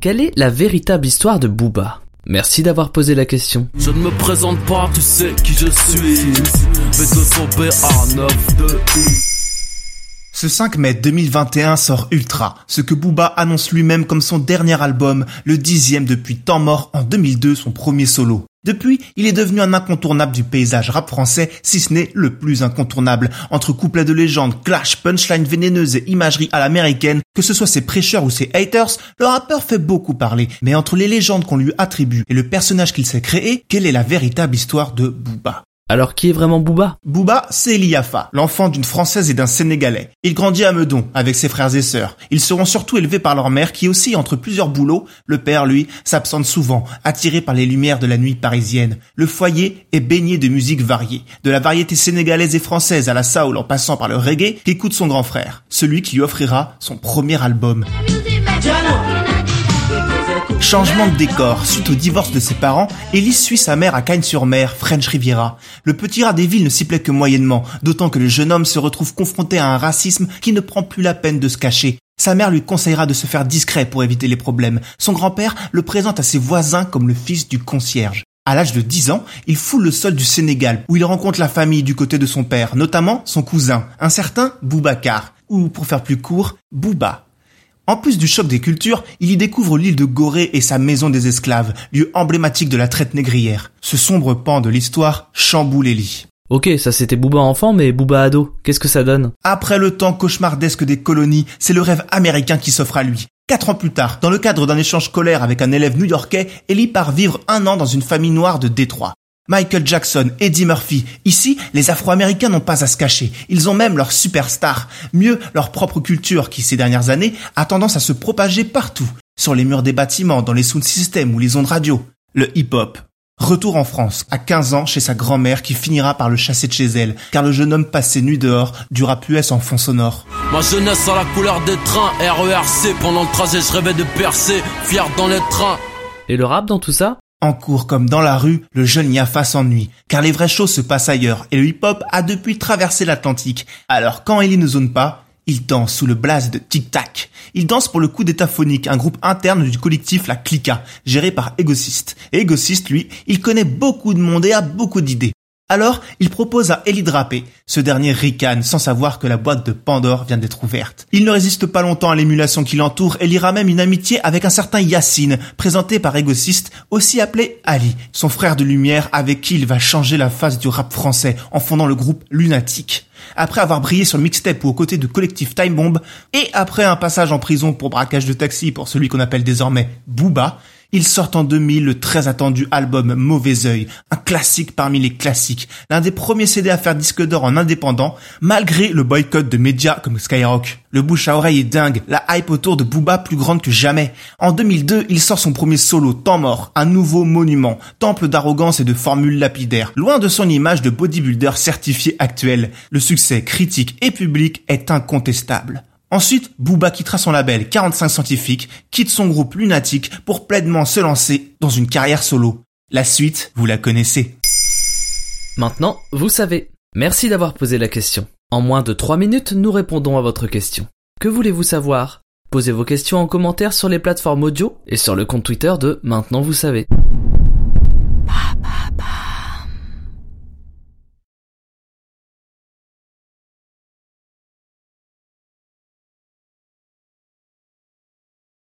Quelle est la véritable histoire de Booba? Merci d'avoir posé la question. Je ne me présente pas, tu sais qui je suis. Ce 5 mai 2021 sort Ultra, ce que Booba annonce lui-même comme son dernier album, le dixième depuis Temps mort en 2002, son premier solo. Depuis, il est devenu un incontournable du paysage rap français, si ce n'est le plus incontournable. Entre couplets de légende, clash, punchline vénéneuse et imagerie à l'américaine, que ce soit ses prêcheurs ou ses haters, le rappeur fait beaucoup parler. Mais entre les légendes qu'on lui attribue et le personnage qu'il s'est créé, quelle est la véritable histoire de Booba? Alors qui est vraiment Booba? Booba, c'est Eliafa, l'enfant d'une Française et d'un Sénégalais. Il grandit à Meudon, avec ses frères et sœurs. Ils seront surtout élevés par leur mère, qui aussi entre plusieurs boulots. Le père, lui, s'absente souvent, attiré par les lumières de la nuit parisienne. Le foyer est baigné de musique variée. De la variété sénégalaise et française à la soul en passant par le reggae, qu'écoute son grand frère. Celui qui lui offrira son premier album. Changement de décor. Suite au divorce de ses parents, Elise suit sa mère à Cagnes-sur-Mer, French Riviera. Le petit rat des villes ne s'y plaît que moyennement, d'autant que le jeune homme se retrouve confronté à un racisme qui ne prend plus la peine de se cacher. Sa mère lui conseillera de se faire discret pour éviter les problèmes. Son grand-père le présente à ses voisins comme le fils du concierge. À l'âge de 10 ans, il foule le sol du Sénégal, où il rencontre la famille du côté de son père, notamment son cousin, un certain Boubacar, ou pour faire plus court, Bouba. En plus du choc des cultures, il y découvre l'île de Gorée et sa maison des esclaves, lieu emblématique de la traite négrière. Ce sombre pan de l'histoire chamboule Ellie. Ok, ça c'était Booba enfant, mais Booba ado, qu'est-ce que ça donne? Après le temps cauchemardesque des colonies, c'est le rêve américain qui s'offre à lui. Quatre ans plus tard, dans le cadre d'un échange scolaire avec un élève new-yorkais, Ellie part vivre un an dans une famille noire de Détroit. Michael Jackson, Eddie Murphy. Ici, les Afro-Américains n'ont pas à se cacher. Ils ont même leur superstar. Mieux, leur propre culture qui, ces dernières années, a tendance à se propager partout. Sur les murs des bâtiments, dans les sound systems ou les ondes radio. Le hip-hop. Retour en France, à 15 ans, chez sa grand-mère qui finira par le chasser de chez elle, car le jeune homme passe ses nuits dehors, du rap US en fond sonore. Ma jeunesse à la couleur des trains, RERC. Pendant le trajet, je rêvais de percer, fier dans les trains. Et le rap dans tout ça? En cours comme dans la rue, le jeune Yafa s'ennuie, car les vraies choses se passent ailleurs, et le hip-hop a depuis traversé l'Atlantique. Alors quand Ellie ne zone pas, il danse sous le blaze de Tic Tac. Il danse pour le coup d'état phonique, un groupe interne du collectif La Clica, géré par Egocist. Et lui, il connaît beaucoup de monde et a beaucoup d'idées. Alors, il propose à Ellie de rapper. Ce dernier ricane sans savoir que la boîte de Pandore vient d'être ouverte. Il ne résiste pas longtemps à l'émulation qui l'entoure et lira même une amitié avec un certain Yacine, présenté par Egocist, aussi appelé Ali, son frère de lumière avec qui il va changer la face du rap français en fondant le groupe Lunatic. Après avoir brillé sur le mixtape ou aux côtés du collectif Time Bomb, et après un passage en prison pour braquage de taxi pour celui qu'on appelle désormais Booba, il sort en 2000 le très attendu album Mauvais Oeil, un classique parmi les classiques, l'un des premiers CD à faire disque d'or en indépendant, malgré le boycott de médias comme Skyrock. Le bouche à oreille est dingue, la hype autour de Booba plus grande que jamais. En 2002, il sort son premier solo, Temps mort, un nouveau monument, temple d'arrogance et de formules lapidaires, loin de son image de bodybuilder certifié actuel. Le succès critique et public est incontestable. Ensuite, Booba quittera son label 45 Scientifique, quitte son groupe Lunatic pour pleinement se lancer dans une carrière solo. La suite, vous la connaissez. Maintenant, vous savez. Merci d'avoir posé la question. En moins de 3 minutes, nous répondons à votre question. Que voulez-vous savoir? Posez vos questions en commentaire sur les plateformes audio et sur le compte Twitter de Maintenant vous savez.